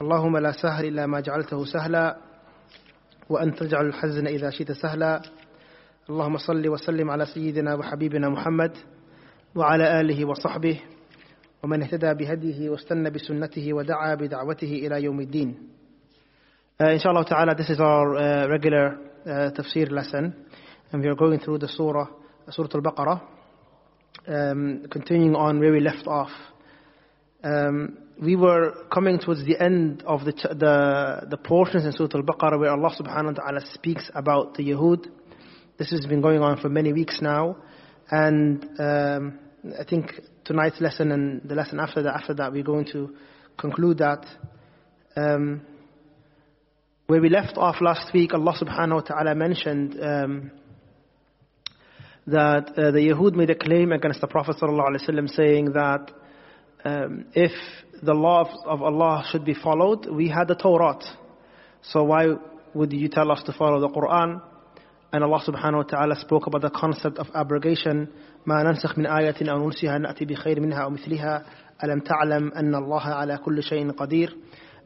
اللهم لا سهل إلا ما جعلته سهلا وأنت تجعل الحزن إذا شئت سهلا. اللهم صل وسلم على سيدنا وحبيبنا محمد وعلى آله وصحبه ومن اهتدى بهديه واستنى بسنته ودعا بدعوته إلى يوم الدين. Uh, Inshallah ta'ala this is our uh, regular uh, tafsir lesson and we are going through the surah Surah Al-Baqarah. Um, continuing on where we left off. Um, we were coming towards the end of the, the, the portions in Surah Al-Baqarah where Allah subhanahu wa ta'ala speaks about the Yahud. This has been going on for many weeks now. And um, I think tonight's lesson and the lesson after that, after that, we're going to conclude that. Um, where we left off last week, Allah subhanahu wa ta'ala mentioned um, that uh, the Yahud made a claim against the Prophet sallallahu alaihi wasallam saying that um, if the law of, of, Allah should be followed, we had the Torah. So why would you tell us to follow the Quran? And Allah subhanahu wa ta'ala spoke about the concept of abrogation. ما ننسخ من آية أو ننسها نأتي بخير منها أو مثلها ألم تعلم أن الله على كل شيء قدير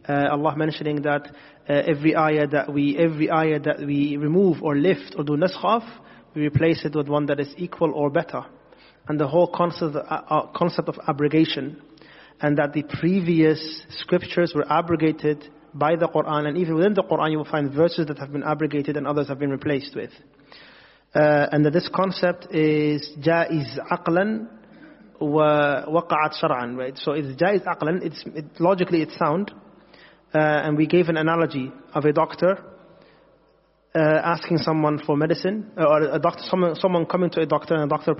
uh, Allah mentioning that uh, every ayah that we every ayah that we remove or lift or do naskh of, we replace it with one that is equal or better. And the whole concept, uh, concept of abrogation and that the previous scriptures were abrogated by the Quran, and even within the Quran you will find verses that have been abrogated and others have been replaced with. Uh, and that this concept is jaiz aqlan wa waqa'at shar'an, right? So it's jaiz aqlan, it's, it, logically it's sound, uh, and we gave an analogy of a doctor uh, asking someone for medicine, uh, or a doctor, someone, someone coming to a doctor and a doctor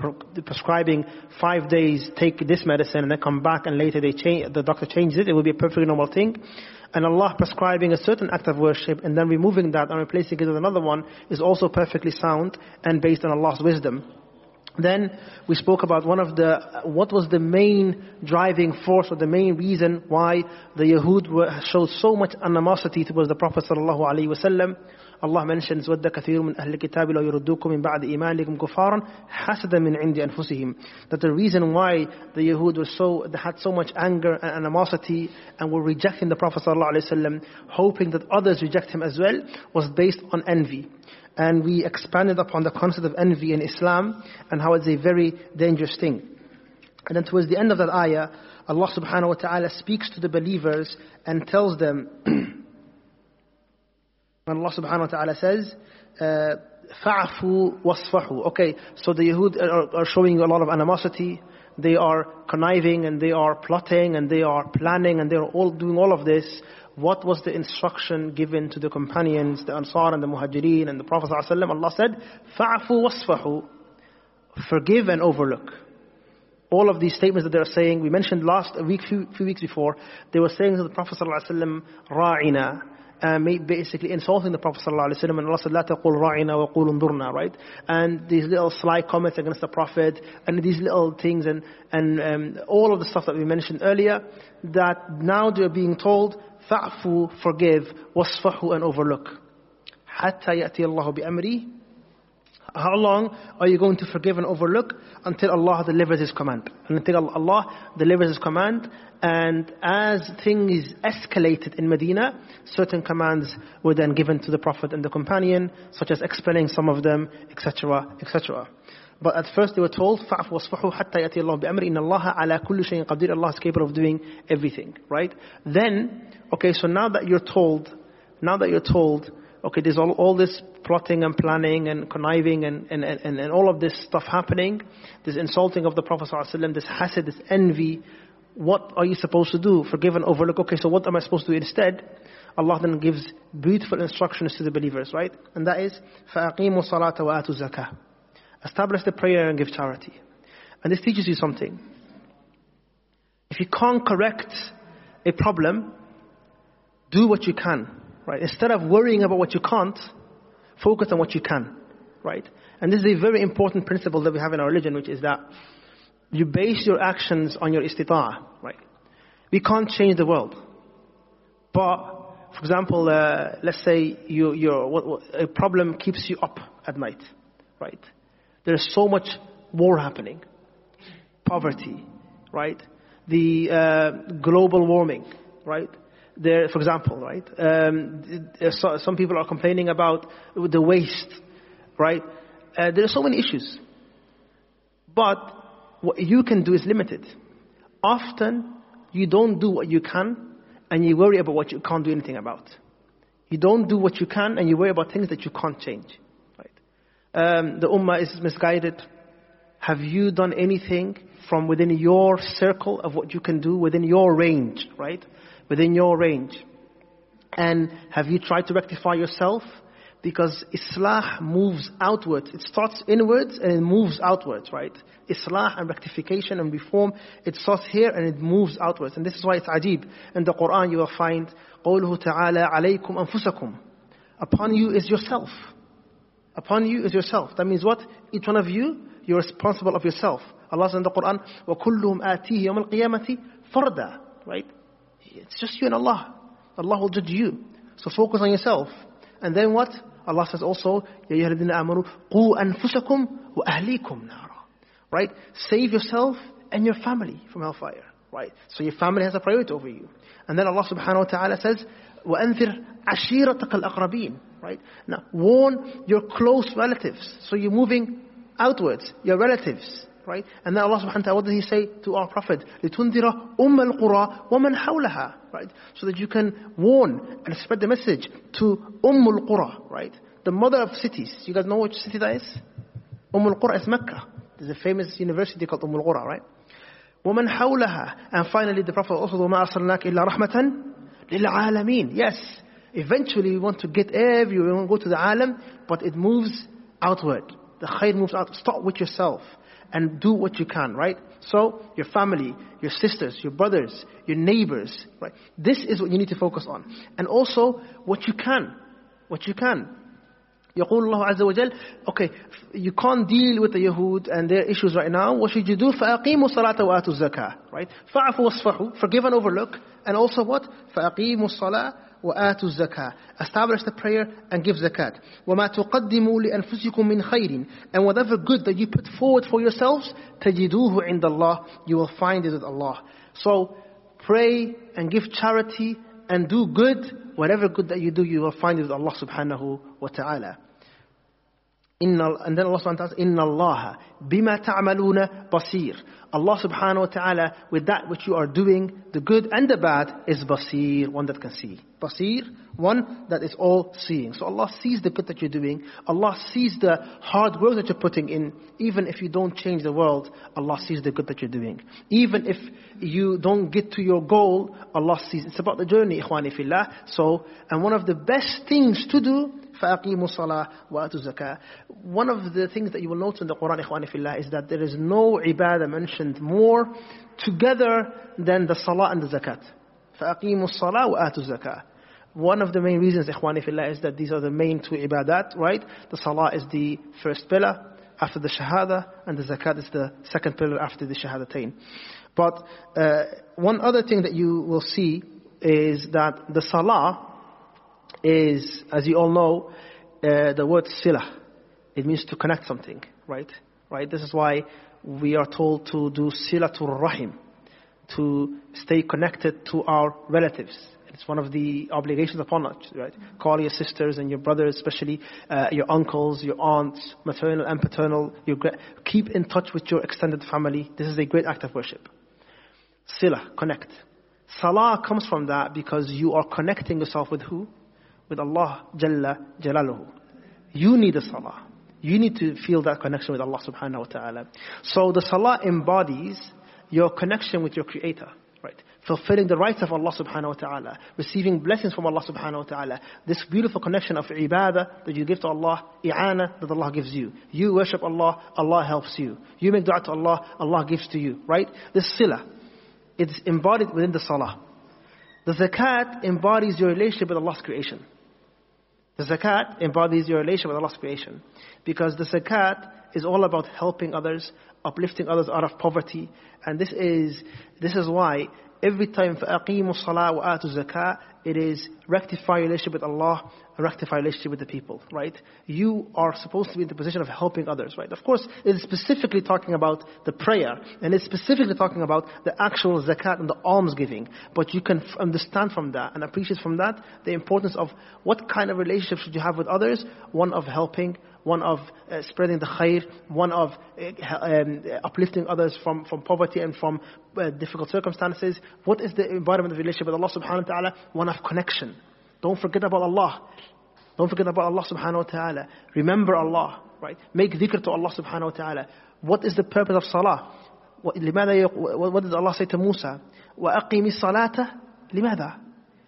prescribing five days, take this medicine and then come back and later they change, the doctor changes it, it will be a perfectly normal thing. And Allah prescribing a certain act of worship and then removing that and replacing it with another one is also perfectly sound and based on Allah's wisdom. Then we spoke about one of the, what was the main driving force or the main reason why the Yahud were, showed so much animosity towards the Prophet sallallahu alaihi wasallam. Allah mentions وَدَّ كَثِيرٌ مِنْ أَهْلِ الْكِتَابِ لَوْ يُرُدُّكُم مِنْ بَعْدِ إِيمَانِكُمْ كُفَارًا حَسَدًا مِنْ عِنْدِ أَنفُسِهِمْ That the reason why the Yahud were so, they had so much anger and animosity and were rejecting the Prophet ﷺ, hoping that others reject him as well, was based on envy. And we expanded upon the concept of envy in Islam and how it's a very dangerous thing. And then towards the end of that ayah, Allah subhanahu wa ta'ala speaks to the believers and tells them When Allah subhanahu wa ta'ala says, uh, wasfahu. Okay, so the Yahud are, are, showing a lot of animosity. They are conniving and they are plotting and they are planning and they are all doing all of this. What was the instruction given to the companions, the Ansar and the Muhajirin and the Prophet Allah said, Fa'fu wasfahu. Forgive and overlook. All of these statements that they are saying, we mentioned last a week, few, few weeks before, they were saying to the Prophet ﷺ, ra'ina uh, basically insulting the Prophet ﷺ and Allah said, لا تقول راعنا وقول انظرنا, right? And these little sly comments against the Prophet and these little things and, and um, all of the stuff that we mentioned earlier that now they're being told, فَعْفُوا, forgive, وَاصْفَحُوا and overlook. حَتَّى يَأْتِي اللَّهُ بِأَمْرِهِ how long are you going to forgive and overlook? Until Allah delivers His command. And until Allah delivers His command. And as things escalated in Medina, certain commands were then given to the Prophet and the companion, such as explaining some of them, etc., etc. But at first they were told, فَعْفُ وَاصْفَحُوا حَتَّى يَأْتِي اللَّهُ بِأَمْرِ إِنَّ اللَّهَ عَلَى كُلِّ شَيْءٍ قَدِيرٌ Allah is capable of doing everything, right? Then, okay, so now that you're told, now that you're told, okay, there's all, all this plotting and planning and conniving and, and, and, and all of this stuff happening, this insulting of the Prophet ﷺ, this hasad, this envy, what are you supposed to do? Forgive and overlook. Okay, so what am I supposed to do instead? Allah then gives beautiful instructions to the believers, right? And that is, فَأَقِيمُوا الصَّلَاةَ وَآتُوا الزَّكَاةَ Establish the prayer and give charity. And this teaches you something. If you can't correct a problem, do what you can, right? Instead of worrying about what you can't, focus on what you can, right? And this is a very important principle that we have in our religion, which is that you base your actions on your istita'ah, right? We can't change the world. But, for example, uh, let's say you, you're, what, what, a problem keeps you up at night, right? There's so much war happening. Poverty, right? The uh, global warming, right? There, for example, right? Um, so, some people are complaining about the waste, right? Uh, there are so many issues. But what you can do is limited. Often, you don't do what you can, and you worry about what you can't do anything about. You don't do what you can, and you worry about things that you can't change. Right? Um, the ummah is misguided. Have you done anything from within your circle of what you can do, within your range, right? Within your range. And have you tried to rectify yourself? Because Islah moves outwards. It starts inwards and it moves outwards, right? Islah and rectification and reform, it starts here and it moves outwards. And this is why it's ajib. In the Quran you will find, قَوْلُهُ تَعَالَى عَلَيْكُمْ أَنفُسَكُمْ Upon you is yourself. Upon you is yourself. That means what? Each one of you, you're responsible of yourself. Allah says in the Quran, وَكُلُّهُمْ آتِيهِ يَوْمَ الْقِيَامَةِ فَرْدًا Right? It's just you and Allah. Allah will judge you. So focus on yourself. And then what? Allah says also, يَا أَيُّهَا الَّذِينَ آمَنُوا قُوا أَنفُسَكُمْ وَأَهْلِيكُمْ نَارًا Right? Save yourself and your family from hellfire. Right? So your family has a priority over you. And then Allah subhanahu wa ta'ala says, وَأَنذِرْ عَشِيرَتَكَ الْأَقْرَبِينَ Right? Now, warn your close relatives. So you're moving outwards, your relatives. Right? And then Allah subhanahu wa ta'ala, what did He say to our Prophet? لِتُنذِرَ أُمَّ الْقُرَى وَمَنْ حَوْلَهَا Right? So that you can warn and spread the message to Umm al-Qura, right? The mother of cities. You guys know which city that is? Umm al-Qura is Mecca. There's a famous university called Umm al-Qura, right? وَمَنْ حَوْلَهَا And finally the Prophet also, وَمَا أَرْسَلْنَاكَ إِلَّا رَحْمَةً لِلْعَالَمِينَ Yes, eventually we want to get everywhere, we want to go to the alam, but it moves outward. The khair moves out. Start with yourself and do what you can, right? So, your family, your sisters, your brothers, your neighbors, right? This is what you need to focus on. And also, what you can. What you can. يقول الله عز وجل okay you can't deal with the Yahud and their issues right now what should you do فأقيموا الصلاة وآتوا الزكاة right فاعفوا واصفحوا forgive and overlook and also what فأقيموا الصلاة وآتوا الزكاة establish the prayer and give zakat وما تقدموا لأنفسكم من خير and whatever good that you put forward for yourselves تجدوه عند الله you will find it with Allah so pray and give charity and do good whatever good that you do you will find it with Allah subhanahu wa ta'ala and then Allah subhanahu wa ta'ala says, Allah bima ta'maluna basir. Allah subhanahu wa ta'ala, with that which you are doing, the good and the bad, is basir, one that can see. Basir, one that is all seeing. So Allah sees the good that you're doing. Allah sees the hard work that you're putting in. Even if you don't change the world, Allah sees the good that you're doing. Even if you don't get to your goal, Allah sees. It's about the journey, ikhwani fillah. So, and one of the best things to do فَأَقِيمُوا الصَّلَاةَ وَآتُوا الزَّكَاةَ One of the things that you will note in the Quran, ikhwani fillah, is that there is no ibadah mentioned more together than the salah and the zakat. فَأَقِيمُوا الصَّلَاةَ وَآتُوا الزَّكَاةَ One of the main reasons, ikhwani fillah, is that these are the main two ibadat, right? The salah is the first pillar after the shahada, and the zakat is the second pillar after the shahadatain. But uh, one other thing that you will see is that the salah is, as you all know, uh, the word sila. It means to connect something, right? Right. This is why we are told to do silatul rahim, to stay connected to our relatives. It's one of the obligations upon us, right? Call your sisters and your brothers, especially uh, your uncles, your aunts, maternal and paternal. Your keep in touch with your extended family. This is a great act of worship. Sila, connect. Salah comes from that because you are connecting yourself with who? With Allah Jalla Jalaluhu. You need a salah. You need to feel that connection with Allah subhanahu wa ta'ala. So the salah embodies your connection with your creator. Right? Fulfilling the rights of Allah subhanahu wa ta'ala. Receiving blessings from Allah subhanahu wa ta'ala. This beautiful connection of ibadah that you give to Allah, i'ana that Allah gives you. You worship Allah, Allah helps you. You make dua to Allah, Allah gives to you. Right? This sila. It's embodied within the salah. The zakat embodies your relationship with Allah's creation. The zakat embodies your relationship with Allah's creation. Because the zakat is all about helping others, uplifting others out of poverty. And this is, this is why every time فَأَقِيمُوا الصَّلَاةِ وَآتُوا الزَّكَاةِ it is rectify your relationship with Allah and rectify your relationship with the people, right? You are supposed to be in the position of helping others, right? Of course, it is specifically talking about the prayer and it's specifically talking about the actual zakat and the alms giving. But you can f- understand from that and appreciate from that the importance of what kind of relationship should you have with others? One of helping, one of uh, spreading the khair, one of uh, um, uplifting others from, from poverty and from uh, difficult circumstances. What is the environment of relationship with Allah subhanahu wa ta'ala? One of connection. Don't forget about Allah. Don't forget about Allah subhanahu wa ta'ala. Remember Allah, right? Make dhikr to Allah subhanahu wa ta'ala. What is the purpose of salah? What, what did Allah say to Musa? وَأَقِيمِ الصَّلَاةَ لِمَاذا?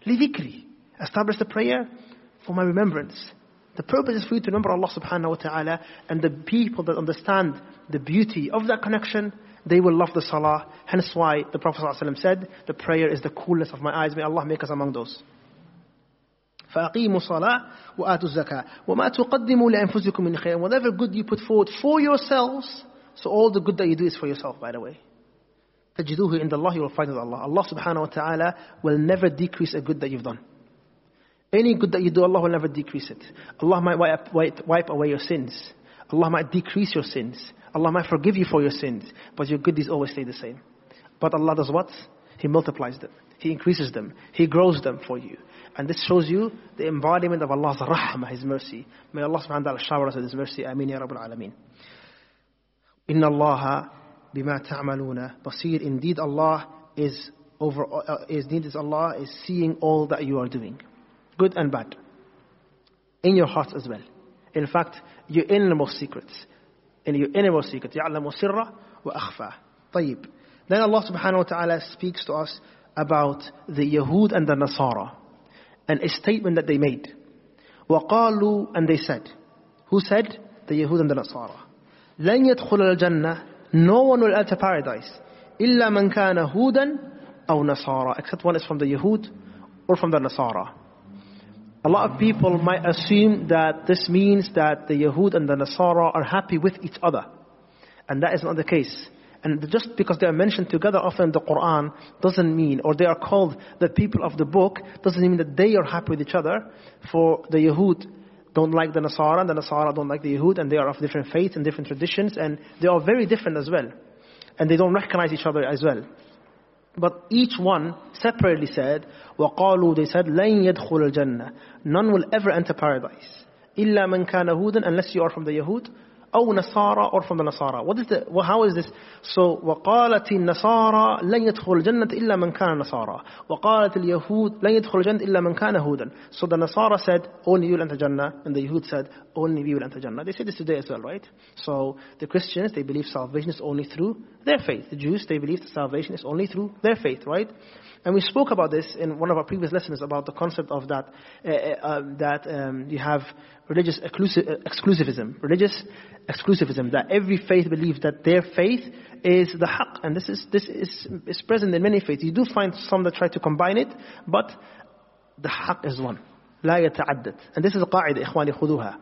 لِذِكْرِ Establish the prayer for my remembrance. The purpose is for you to remember Allah subhanahu wa ta'ala and the people that understand the beauty of that connection, they will love the salah. Hence why the Prophet ﷺ said, the prayer is the coolness of my eyes. May Allah make us among those. فأقيموا الصلاة وآتوا الزكاة وما تقدموا لأنفسكم من خير whatever good you put forward for yourselves so all the good that you do is for yourself by the way تجدوه عند الله you will find it Allah Allah subhanahu wa ta'ala will never decrease a good that you've done any good that you do Allah will never decrease it Allah might wipe, away your sins Allah might decrease your sins Allah might forgive you for your sins but your good deeds always stay the same but Allah does what? He multiplies them He increases them He grows them for you and this shows you the embodiment of Allah's rahmah, His mercy. May Allah subhanahu wa ta'ala shower us with His mercy. Ameen ya Rabbul Alameen. Inna Allah bima ta'maluna basir. Indeed Allah is over, uh, is, indeed Allah is seeing all that you are doing Good and bad. In your hearts as well. In fact, your innermost secrets. In your innermost secrets. يَعْلَمُ سِرَّ وَأَخْفَى طيب. Then Allah subhanahu wa ta'ala speaks to us about the Yahud and the Nasara and a statement that they made. وَقَالُوا And they said. Who said? The Yahud and the Nasara. لَن يَدْخُلَ الْجَنَّةِ No one will enter paradise. إِلَّا مَنْ كَانَ هُودًا أو نصارى Except one is from the Yahud or from the Nasara. A lot of people might assume that this means that the Yahud and the Nasara are happy with each other. And that is not the case. And just because they are mentioned together often in the Quran doesn't mean, or they are called the people of the book, doesn't mean that they are happy with each other. For the Yahud don't like the Nasara, and the Nasara don't like the Yahud, and they are of different faiths and different traditions, and they are very different as well. And they don't recognize each other as well. But each one separately said, وَقَالُوا They said, لَن يَدْخُلَ الْجَنَّةِ None will ever enter paradise. إِلَّا مَنْ كَانَ هُودًا Unless you are from the Yahud أو نصارى or from the Nasara. What is the, how is this? So, وقالت النصارى لن يدخل الجنة إلا من كان نصارى. وقالت اليهود لن يدخل الجنة إلا من كان هودا. So the Nasara said, only you will enter Jannah, and the Yahud said, only we will enter Jannah. They say this today as well, right? So the Christians, they believe salvation is only through their faith. The Jews, they believe that salvation is only through their faith, right? And we spoke about this in one of our previous lessons about the concept of that, uh, uh, that um, you have religious exclusivism, religious exclusivism, that every faith believes that their faith is the haqq. And this is, this is, is present in many faiths. You do find some that try to combine it, but the haqq is one. لا يتعدد. And this is a قاعدة إخواني خذوها.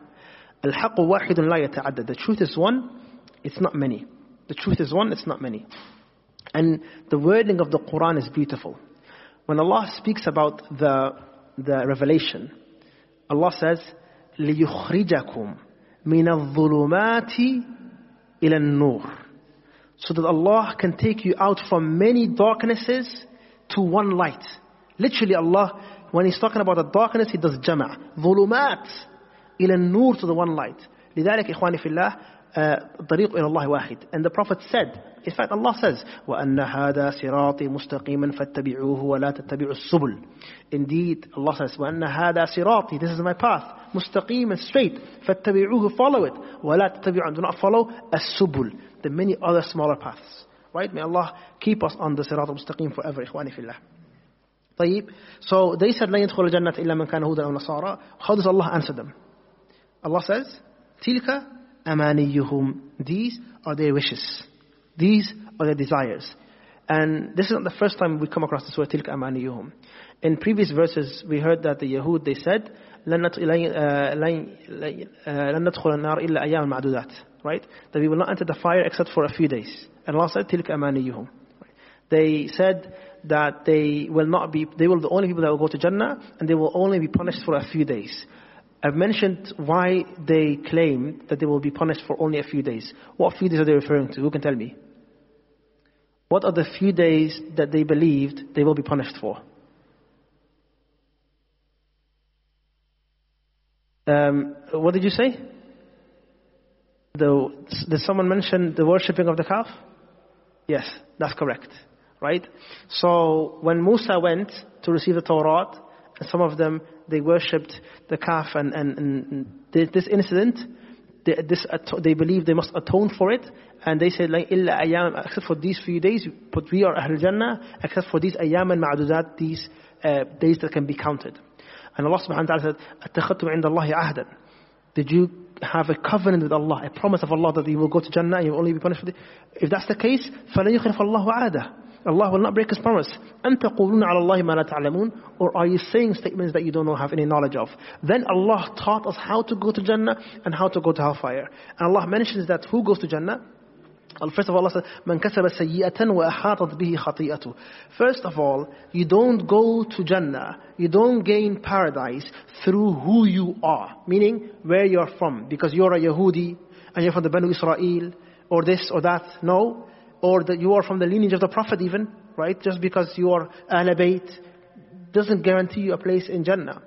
الحق واحد لا يتعدد. The truth is one, it's not many. The truth is one, it's not many. And the wording of the Quran is beautiful. When Allah speaks about the, the revelation, Allah says, لِيُخْرِجَكُمْ مِنَ الظُّلُمَاتِ إِلَى النُّورِ So that Allah can take you out from many darknesses to one light. Literally Allah, when He's talking about the darkness, He does jama' ظُلُمَات إِلى النُّور to the one light. لذلك إخواني في الله طريق إلى الله واحد. And the Prophet said, in fact Allah says, وَأَنَّ هَذَا صِرَاطِي مُسْتَقِيمًا فَاتَّبِعُوهُ وَلَا تَتَّبِعُوا السُّبُلِ Indeed, Allah says, وَأَنَّ هَذَا صِرَاطِي This is my path, مُسْتَقِيمًا straight, فَاتَّبِعُوهُ Follow it, وَلَا تَتَّبِعُوا Do not follow السُّبُلِ The many other smaller paths. Right? May Allah keep us on the صراط المستقيم forever, إخواني في الله. طيب, so they said, لَن يدخل الجنة إلا من كان هودا أو نصارى. How does Allah answer them? Allah says, تِلْكَ أَمَانِيُّهُمْ These are their wishes. These are their desires. And this is not the first time we come across this word tilka amaniyuhum. In previous verses, we heard that the Yahud, they said, لن ندخل النار إلا أيام معدودات right that we will not enter the fire except for a few days and Allah said تلك أمانيهم they said that they will not be they will the only people that will go to Jannah and they will only be punished for a few days I've mentioned why they claim that they will be punished for only a few days what few days are they referring to who can tell me what are the few days that they believed they will be punished for Um, what did you say? The, did someone mention the worshipping of the calf? Yes, that's correct. Right? So when Musa went to receive the Torah, some of them they worshipped the calf, and, and, and this incident, they, this, they believe they must atone for it, and they said, like, illa ayam, except for these few days, but we are Ahlul Jannah, except for these ayam and ma'adudat, these uh, days that can be counted. And Allah subhanahu wa ta'ala said, أَتَّخَذْتُمْ عِنْدَ اللَّهِ عَهْدًا Did you have a covenant with Allah, a promise of Allah that you will go to Jannah and you will only be punished for it? If that's the case, فَلَنْ يُخْلِفَ اللَّهُ عَهْدًا Allah will not break His promise. أَن تَقُولُونَ عَلَى اللَّهِ مَا لَا تَعْلَمُونَ Or are you saying statements that you don't have any knowledge of? Then Allah taught us how to go to Jannah and how to go to hellfire. And Allah mentions that who goes to Jannah? First of all, Allah said, من كسب سيئة وأحاطت به خطيئته. First of all, you don't go to Jannah, you don't gain paradise through who you are, meaning where you're from, because you're a Yahudi and you're from the Banu Israel, or this or that. No, or that you are from the lineage of the Prophet even, right? Just because you are Ahl Bayt doesn't guarantee you a place in Jannah.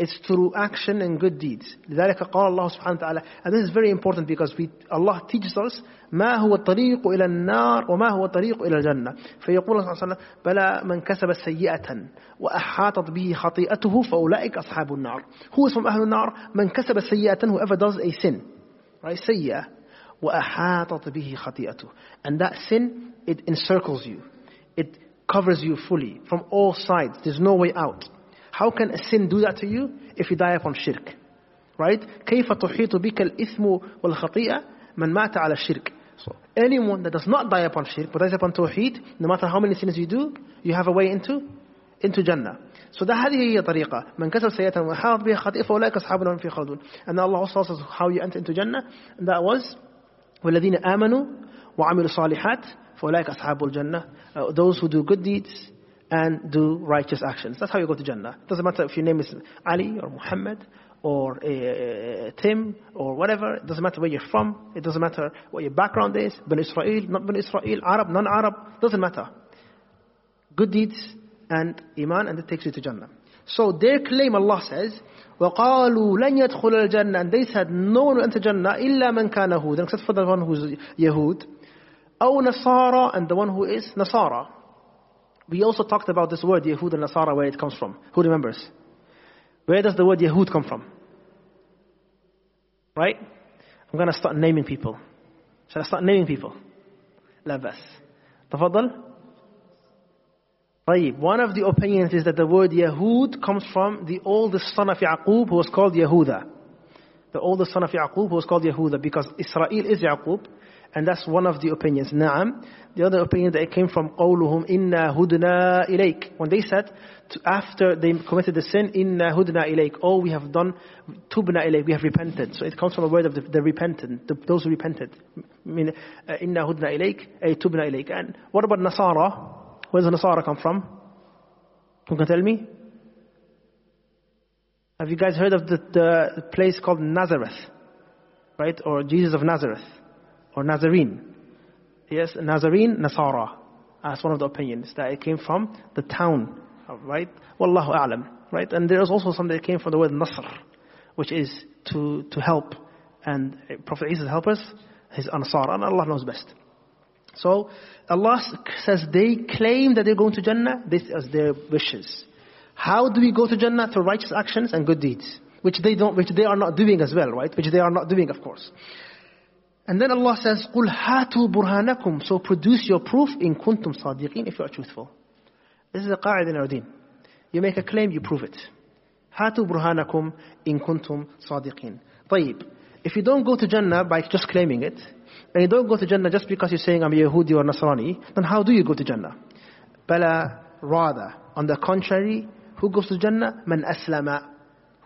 It's through action and good deeds. لذلك قال الله سبحانه وتعالى and this is very important because we, Allah teaches us ما هو الطريق إلى النار وما هو الطريق إلى الجنة فيقول الله صلى الله عليه وسلم بلى من كسب سيئة وأحاطت به خطيئته فأولئك أصحاب النار Who is from أهل النار من كسب سيئة whoever does a sin right سيئة وأحاطت به خطيئته and that sin it encircles you it covers you fully from all sides there's no way out How can a sin do that to you if you die upon shirk? Right? كيف تحيط بك الإثم والخطيئة من مات على الشرك? So anyone that does not die upon shirk but dies upon tawheed, no matter how many sins you do, you have a way into into Jannah. So that هذه هي طريقة من كسب سيئة وحاط بها خطيئة فأولئك أصحاب النار في خالدون. And Allah also tells us how you enter into Jannah. And that was والذين آمنوا وعملوا الصالحات فأولئك أصحاب الجنة. Uh, those who do good deeds and do righteous actions. That's how you go to Jannah. It doesn't matter if your name is Ali or Muhammad or uh, Tim or whatever. It doesn't matter where you're from. It doesn't matter what your background is. Ben Israel, not Ben Israel, Arab, non-Arab. Doesn't matter. Good deeds and Iman and it takes you to Jannah. So their claim, Allah says, وَقَالُوا لَنْ يَدْخُلَ الْجَنَّةِ And they said, no one will enter Jannah إِلَّا مَنْ كَانَ هُودًا Except for the one who's Yahud. أو Nasara and the one who is Nasara. We also talked about this word Yahud and Nasara, where it comes from. Who remembers? Where does the word Yahud come from? Right? I'm going to start naming people. Shall I start naming people? لا بأس. تفضل. طيب. One of the opinions is that the word Yahud comes from the oldest son of Yaqub who was called Yehuda. The oldest son of Yaqub who was called Yehuda because Israel is Yaqub and that's one of the opinions. Naam. The other opinion that it came from قولهم إنا هدنا إليك. When they said, to, after they committed the sin, إنا هدنا إليك. Oh, we have done, tubna إليك, we have repented. So it comes from a word of the, the repentant, the, those who repented. I mean, إنا هدنا إليك, أي تبنا إليك. And what about Nasara? Where does Nasara come from? Who can tell me? Have you guys heard of the, the place called Nazareth? Right? Or Jesus of Nazareth? Or Nazarene? Yes, Nazarene, Nasara. That's one of the opinions, that it came from the town, right? Wallahu a'lam, right? And there is also some that came from the word Nasr, which is to, to help. And Prophet Isa help us, his Ansar, and Allah knows best. So, Allah says they claim that they're going to Jannah, this is their wishes. How do we go to Jannah? Through righteous actions and good deeds. Which they don't, which they are not doing as well, right? Which they are not doing, of course. And then Allah says, قُلْ هَاتُوا بُرْهَانَكُمْ So produce your proof in kuntum صَادِقِينَ if you are truthful. This is a qa'id in our deen. You make a claim, you prove it. هَاتُوا بُرْهَانَكُمْ in kuntum صَادِقِينَ طيب. If you don't go to Jannah by just claiming it, and you don't go to Jannah just because you're saying I'm a Yahudi or Nasrani, then how do you go to Jannah? Bala, rather, on the contrary, who goes to Jannah? Man aslama.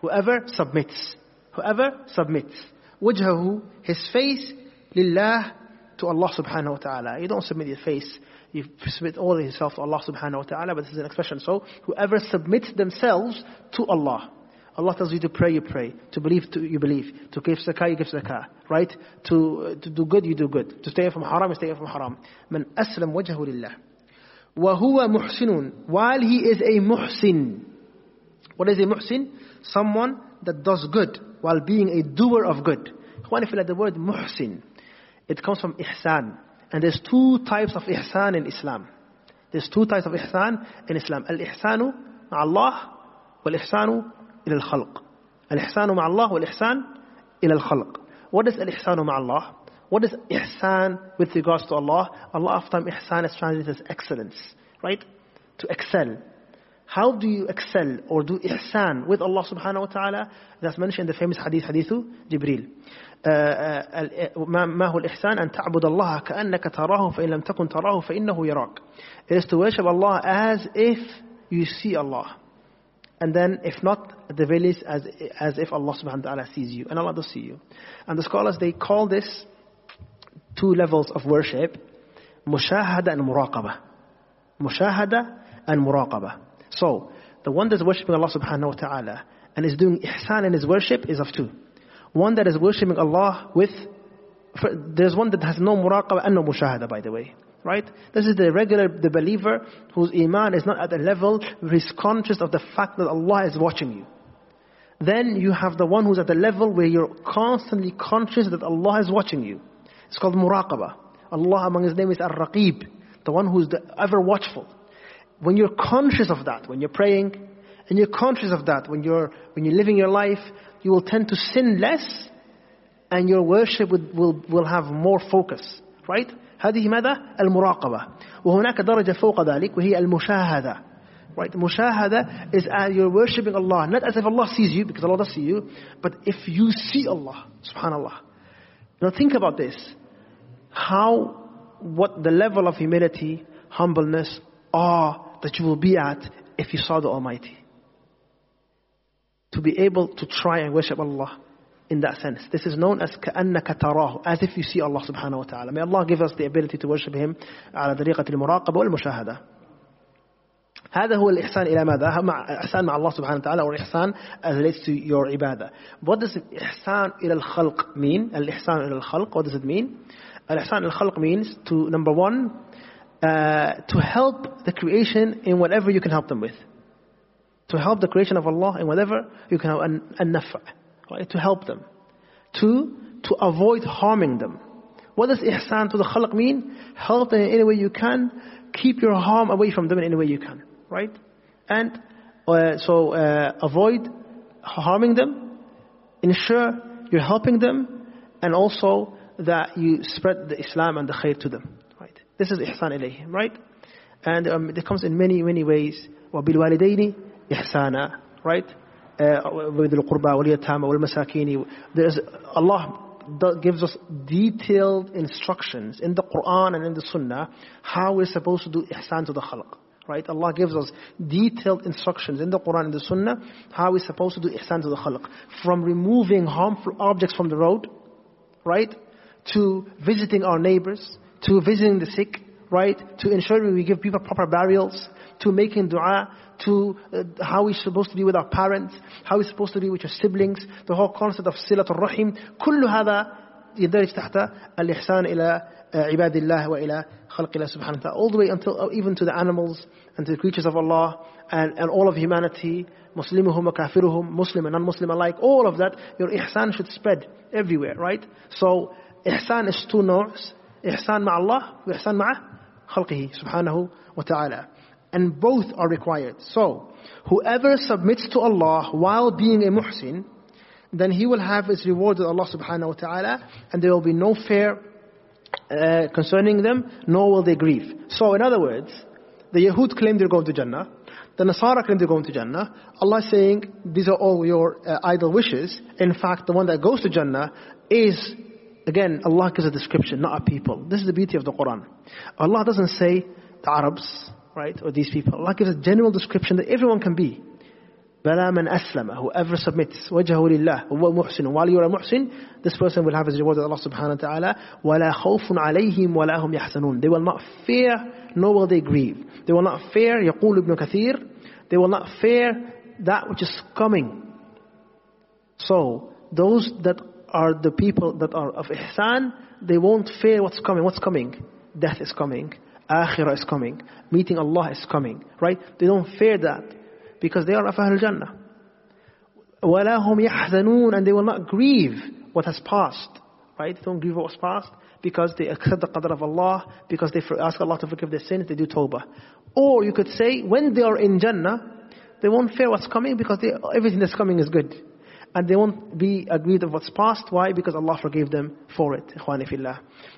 Whoever submits. Whoever submits. Wajhahu, his face, lillah, to Allah subhanahu wa ta'ala. You don't submit your face, you submit all yourself to Allah subhanahu wa ta'ala, but this is an expression. So, whoever submits themselves to Allah. Allah tells you to pray, you pray. To believe, to, you believe. To give zakah, you give zakah. Right? To, to do good, you do good. To stay away from haram, you stay away from haram. Man aslam wajhahu lillah. وَهُوَ مُحْسِنٌ While he is a muhsin. What is a muhsin? Someone that does good while being a doer of good. When if you like the word muhsin, it comes from ihsan. And there's two types of ihsan in Islam. There's two types of ihsan in Islam. Al-ihsanu ma'allah wal-ihsanu إلى الخلق الإحسان مع الله والإحسان إلى الخلق What is الإحسان مع الله? What is ihsan with regards to Allah? Allah often ihsan is translated as excellence, right? To excel. How do you excel or do ihsan with Allah subhanahu wa ta'ala? That's mentioned in the famous hadith, hadithu Jibril. ما هو الإحسان أن تعبد الله كأنك تراه فإن لم تكن تراه فإنه يراك. It is to worship Allah as if you see Allah. And then, if not, the very least, as, as if Allah subhanahu wa ta'ala sees you. And Allah does see you. And the scholars, they call this two levels of worship, mushahada and muraqabah. Mushahada and muraqabah. So, the one that's worshipping Allah subhanahu wa ta'ala and is doing ihsan in his worship is of two. One that is worshipping Allah with, there's one that has no muraqabah and no mushahada, by the way. Right? This is the regular, the believer whose iman is not at a level where he's conscious of the fact that Allah is watching you. Then you have the one who's at the level where you're constantly conscious that Allah is watching you. It's called muraqabah. Allah among His name is Ar-Raqib, the one who's the ever watchful. When you're conscious of that, when you're praying, and you're conscious of that, when you're, when you're living your life, you will tend to sin less, and your worship will, will, will have more focus. Right? هذه ماذا؟ المراقبة وهناك درجة فوق ذلك وهي المشاهدة Right? Mushahada is as you're worshipping Allah, not as if Allah sees you, because Allah does see you, but if you see Allah, subhanAllah. Now think about this. How, what the level of humility, humbleness, awe that you will be at if you saw the Almighty. To be able to try and worship Allah in that sense. This is known as كأنك تراه, as if you see Allah subhanahu wa ta'ala. May Allah give us the ability to worship Him على طريقة المراقبة والمشاهدة. هذا هو الإحسان إلى ماذا؟ مع إحسان مع الله سبحانه وتعالى or إحسان as relates to your عبادة. What does إحسان إلى الخلق mean? الإحسان إلى الخلق, what does it mean? الإحسان إلى الخلق means to, number one, uh, to help the creation in whatever you can help them with. To help the creation of Allah in whatever you can help, النفع. Right? To help them. Two, to avoid harming them. What does ihsan to the khalq mean? Help them in any way you can. Keep your harm away from them in any way you can. Right? And uh, so uh, avoid harming them. Ensure you're helping them. And also that you spread the Islam and the khair to them. Right? This is ihsan ilayhim. Right? And um, it comes in many, many ways. وَبِالْوَالِدَيْنِ إِحْسَانًا Right? Uh, with the qurba wal yatama wal masakini. There's Allah gives us detailed instructions in the Quran and in the Sunnah how we're supposed to do ihsan to the khalq right? Allah gives us detailed instructions in the Quran and the Sunnah how we're supposed to do ihsan to the khalq. From removing harmful objects from the road right? To visiting our neighbors to visiting the sick right? To ensuring we give people proper burials to making dua to uh, how we're supposed to be with our parents, how we're supposed to be with your siblings, the whole concept of silat al-rahim. كل هذا يندرج تحت الإحسان إلى عباد الله وإلى خلق الله سبحانه وتعالى all the way until even to the animals and to the creatures of Allah and, and all of humanity مسلمهم وكافرهم Muslim and non-Muslim alike all of that your ihsan should spread everywhere right so ihsan is two notes ihsan مع الله وإحسان مع خلقه سبحانه وتعالى and both are required. So, whoever submits to Allah while being a muhsin, then he will have his reward with Allah subhanahu wa ta'ala, and there will be no fear uh, concerning them, nor will they grieve. So, in other words, the Yahud claim they're going to Jannah. The Nasara claim they're going to Jannah. Allah saying, these are all your uh, idle wishes. In fact, the one that goes to Jannah is, again, Allah gives a description, not a people. This is the beauty of the Quran. Allah doesn't say the Arabs, right? Or these people. Allah gives a general description that everyone can be. Bala man aslama, whoever submits, wajahu lillah, wa muhsin. While you are a muhsin, this person will have his reward with Allah subhanahu wa ta'ala, wala khawfun alayhim wala hum yahzanun. They will not fear, nor will they grieve. They will not fear, yaqul ibn kathir, they will not fear that which is coming. So, those that are the people that are of ihsan, they won't fear what's coming. What's coming? Death is coming. Akhirah is coming. Meeting Allah is coming. Right? They don't fear that because they are of Ahlul Jannah. وَلَا هُمْ يَحْزَنُونَ And they will not grieve what has passed. Right? They don't grieve what was past because they accept the qadr of Allah, because they ask Allah to forgive their sins, they do tawbah. Or you could say, when they are in Jannah, they won't fear what's coming because they, everything that's coming is good and they won't be aggrieved of what's past. Why? Because Allah forgave them for it.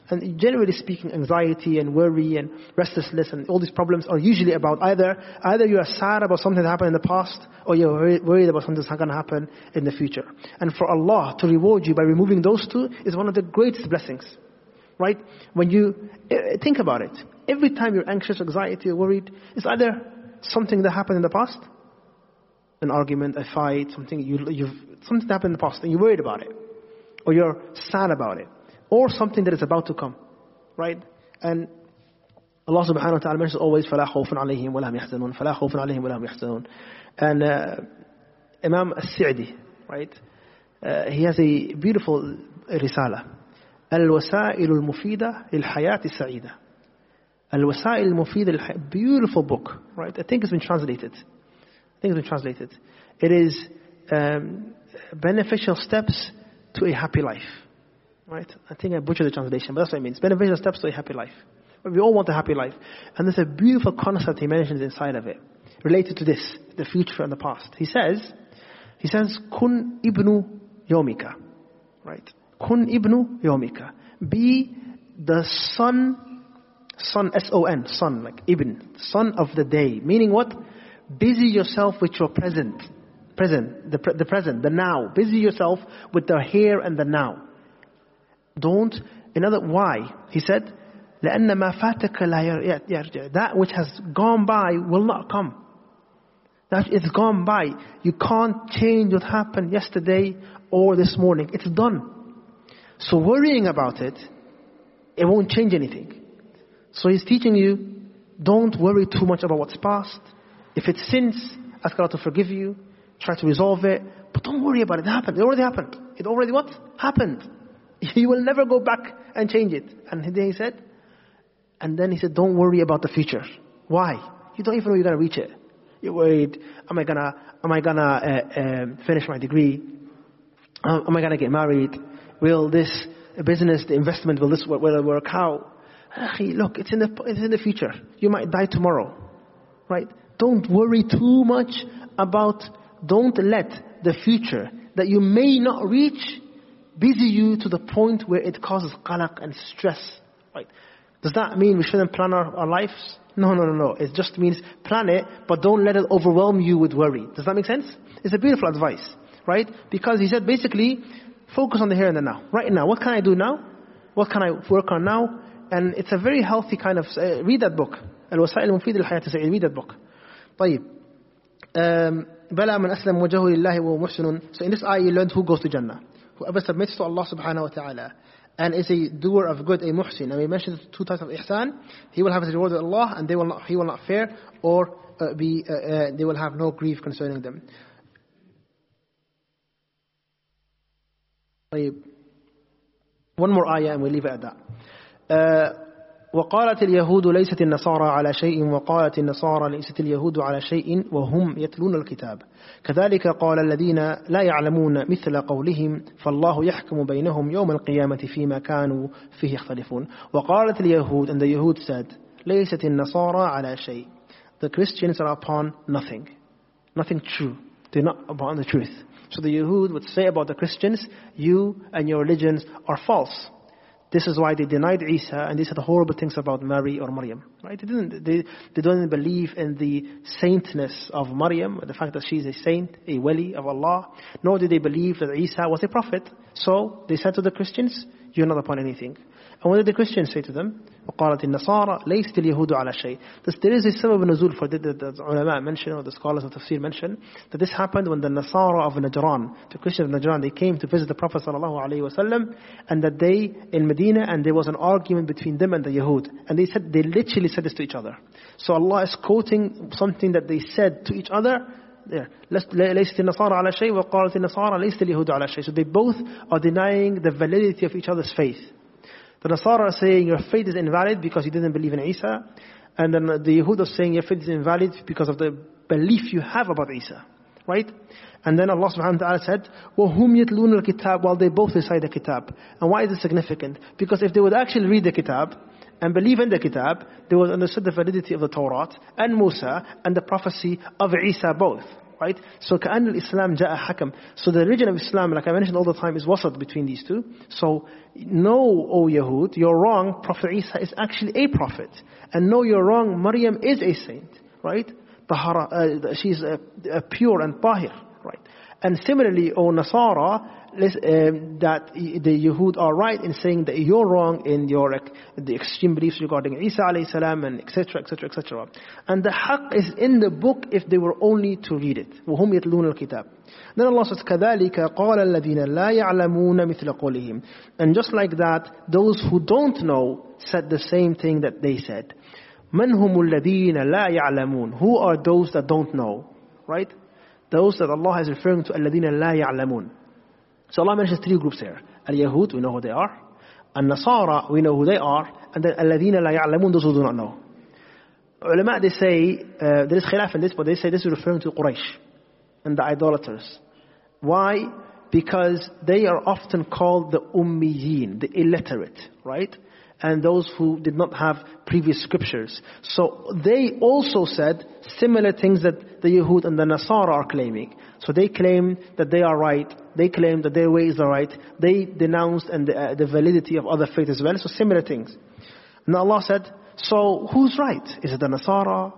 And generally speaking, anxiety and worry and restlessness and all these problems are usually about either either you are sad about something that happened in the past or you're worried about something that's going to happen in the future. And for Allah to reward you by removing those two is one of the greatest blessings. Right? When you eh, think about it, every time you're anxious, anxiety, or worried, it's either something that happened in the past an argument, a fight, something you, you've something happened in the past and you're worried about it, or you're sad about it, or something that is about to come, right? And Allah subhanahu wa ta'ala mentions always فَلَا خَوْفٌ عَلَيْهِمْ وَلَا هُمْ يَحْزَنُونَ فَلَا خَوْفٌ عَلَيْهِمْ وَلَا هُمْ يَحْزَنُونَ And uh, Imam As-Sa'di, right? Uh, he has a beautiful risala. الوسائل المفيدة للحياة السعيدة. الوسائل المفيدة للحياة. Beautiful book, right? I think it's been translated. I think it's been translated. It is um, beneficial steps to a happy life. Right? I think I butchered the translation, but that's what it means. Beneficial steps to a happy life. We all want a happy life. And there's a beautiful concept he mentions inside of it, related to this, the future and the past. He says, he says, Kun ibnu yomika. Right? Kun ibnu yomika. Be the son, son, S-O-N, son, like ibn, son of the day. Meaning what? Busy yourself with your present Present, the, the present, the now. Busy yourself with the here and the now. Don't, in other, why? He said, لأن ما فاتك لا يرجع. That which has gone by will not come. That it's gone by. You can't change what happened yesterday or this morning. It's done. So worrying about it, it won't change anything. So he's teaching you, don't worry too much about what's past. If it's sins, ask Allah to forgive you. Try to resolve it. But don't worry about it. It happened. It already happened. It already what? Happened. You will never go back and change it. And then he said, and then he said, don't worry about the future. Why? You don't even know you're going to reach it. You're worried, am I gonna, am I gonna uh, um, finish my degree? Um, am I gonna get married? Will this business, the investment, will this will it work out? Look, it's in the it's in the future. You might die tomorrow, right? Don't worry too much about, don't let the future that you may not reach busy you to the point where it causes qalaq and stress. Right? Does that mean we shouldn't plan our, our lives? No, no, no, no. It just means plan it, but don't let it overwhelm you with worry. Does that make sense? It's a beautiful advice, right? Because he said basically, focus on the here and the now. Right now, what can I do now? What can I work on now? And it's a very healthy kind of, uh, read that book. الوسائل المفيدة للحياة السعيدة. Read that book. طيب Balaam من أسلم وجهه لله وهو محسن So in this ayah you learned who goes to Jannah. Whoever submits to Allah subhanahu wa ta'ala and is a doer of good, a muhsin. And we mentioned two types of ihsan. He will have his reward with Allah and they will not, he will not fear or uh, be, uh, uh, they will have no grief concerning them. One more ayah and we leave it at that. Uh, وقالت اليهود ليست النصارى على شيء وقالت النصارى ليست اليهود على شيء وهم يتلون الكتاب. كذلك قال الذين لا يعلمون مثل قولهم فالله يحكم بينهم يوم القيامة فيما كانوا فيه يختلفون. وقالت اليهود and the Yahud said ليست النصارى على شيء. The Christians are upon nothing. Nothing true. They're not upon the truth. So the Yahud would say about the Christians you and your religions are false. This is why they denied Isa and they said horrible things about Mary or Maryam. Right? They didn't. They, they don't believe in the saintness of Maryam, the fact that she is a saint, a wali of Allah. Nor did they believe that Isa was a prophet. So they said to the Christians, "You're not upon anything." And what did the Christians say to them? وقالت النصارى ليست اليهود على شيء. This, there is a sabab nuzul for that the, the, the ulama mention or the scholars of tafsir mention that this happened when the Nasara of Najran, the Christians of Najran, they came to visit the Prophet sallallahu alaihi wasallam, and that they in Medina, and there was an argument between them and the Yahud, and they said they literally said this to each other. So Allah is quoting something that they said to each other there. ليست النصارى على شيء وقالت النصارى ليست اليهود على شيء. So they both are denying the validity of each other's faith. The Nasara are saying your faith is invalid because you didn't believe in Isa. And then the Yahud are saying your faith is invalid because of the belief you have about Isa. Right? And then Allah subhanahu wa ta'ala said, وَهُمْ يَتْلُونَ الْكِتَابِ While they both recite the kitab. And why is this significant? Because if they would actually read the kitab, and believe in the kitab, they would understand the validity of the Torah and Musa and the prophecy of Isa both right? So كأن الإسلام جاء حكم. So the religion of Islam, like I mentioned all the time, is wasat between these two. So no, O Yahud, you're wrong. Prophet Isa is actually a prophet. And no, you're wrong. Maryam is a saint, right? Tahara, uh, she's uh, uh, pure and tahir, right? And similarly, O Nasara, um, that the Yahud are right in saying that you're wrong in your the extreme beliefs regarding Isa alayhi salam and etc etc etc. And the haqq is in the book if they were only to read it. وهم يتلون الكتاب. Then Allah says كذلك قال الذين لا يعلمون مثل قولهم. And just like that, those who don't know said the same thing that they said. من هم الذين لا يعلمون. Who are those that don't know? Right? Those that Allah is referring to الذين لا يعلمون. So Allah mentions three groups here. Al-Yahud, we know who they are. Al-Nasara, we know who they are. And then الذين لا يعلمون, those who do not know. Ulama, they say, uh, there is khilaf in this, but they say this is referring to Quraysh and the idolaters. Why? Because they are often called the Ummiyin, the illiterate, right? And those who did not have previous scriptures. So they also said similar things that the Yahud and the Nasara are claiming. So they claim that they are right. They claim that their ways are right. They denounced and the, uh, the validity of other faiths as well. So similar things. And Allah said, so who's right? Is it the Nasara?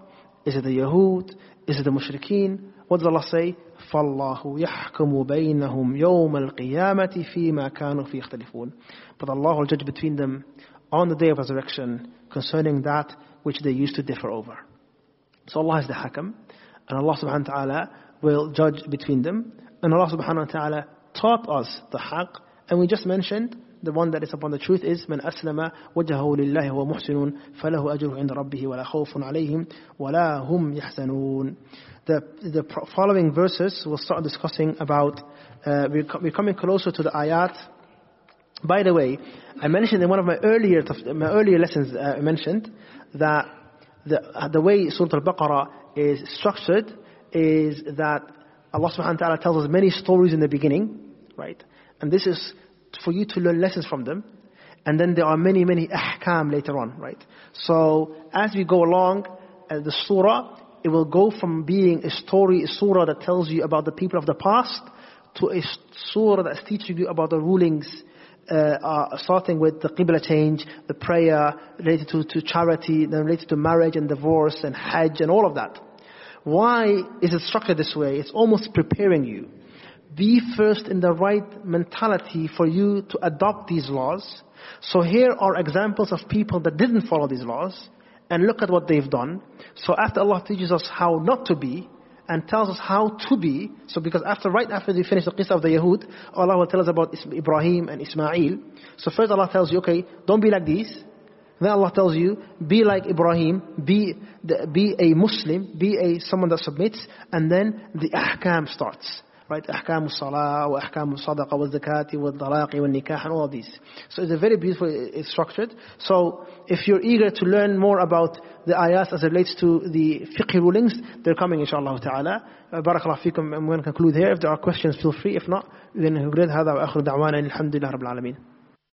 Is it the Yahud? Is it the Mushrikeen? What does Allah say? فَاللَّهُ يَحْكُمُ بَيْنَهُمْ يَوْمَ الْقِيَامَةِ فِي مَا كَانُوا فِي يَخْتَلِفُونَ But Allah will judge between them on the day of resurrection concerning that which they used to differ over. So Allah is the Hakam, and Allah subhanahu wa ta'ala will judge between them. And Allah subhanahu wa ta'ala taught us the haqq, and we just mentioned the one that is upon the truth is من أسلم وجهه لله وهو محسن فله أجره عند ربه ولا خوف عليهم ولا هم يحزنون the, the following verses will start discussing about uh, we're, we're coming closer to the ayat by the way, I mentioned in one of my earlier my earlier lessons, uh, I mentioned that the the way Surah Al-Baqarah is structured is that Allah Subhanahu wa Taala tells us many stories in the beginning, right? And this is for you to learn lessons from them. And then there are many, many ahkam later on, right? So as we go along, uh, the surah, it will go from being a story, a surah that tells you about the people of the past, to a surah that's teaching you about the rulings uh, uh, starting with the qibla change, the prayer related to, to charity, then related to marriage and divorce and hajj and all of that. Why is it structured this way? It's almost preparing you. Be first in the right mentality for you to adopt these laws. So here are examples of people that didn't follow these laws and look at what they've done. So after Allah teaches us how not to be, and tells us how to be. So because after, right after we finish the qissa of the Yahud, Allah will tell us about Ibrahim and Ismail. So first Allah tells you, okay, don't be like these. Then Allah tells you, be like Ibrahim, be, be a Muslim, be a someone that submits, and then the ahkam starts right? أحكام الصلاة وأحكام الصدقة والزكاة والطلاق والنكاح and all of these. So it's a very beautiful, it's structured. So if you're eager to learn more about the ayat as it relates to the fiqh rulings, they're coming inshallah ta'ala. بارك الله فيكم. I'm going to conclude here. If there are questions, feel free. If not, then هذا وآخر دعوانا الحمد لله رب العالمين.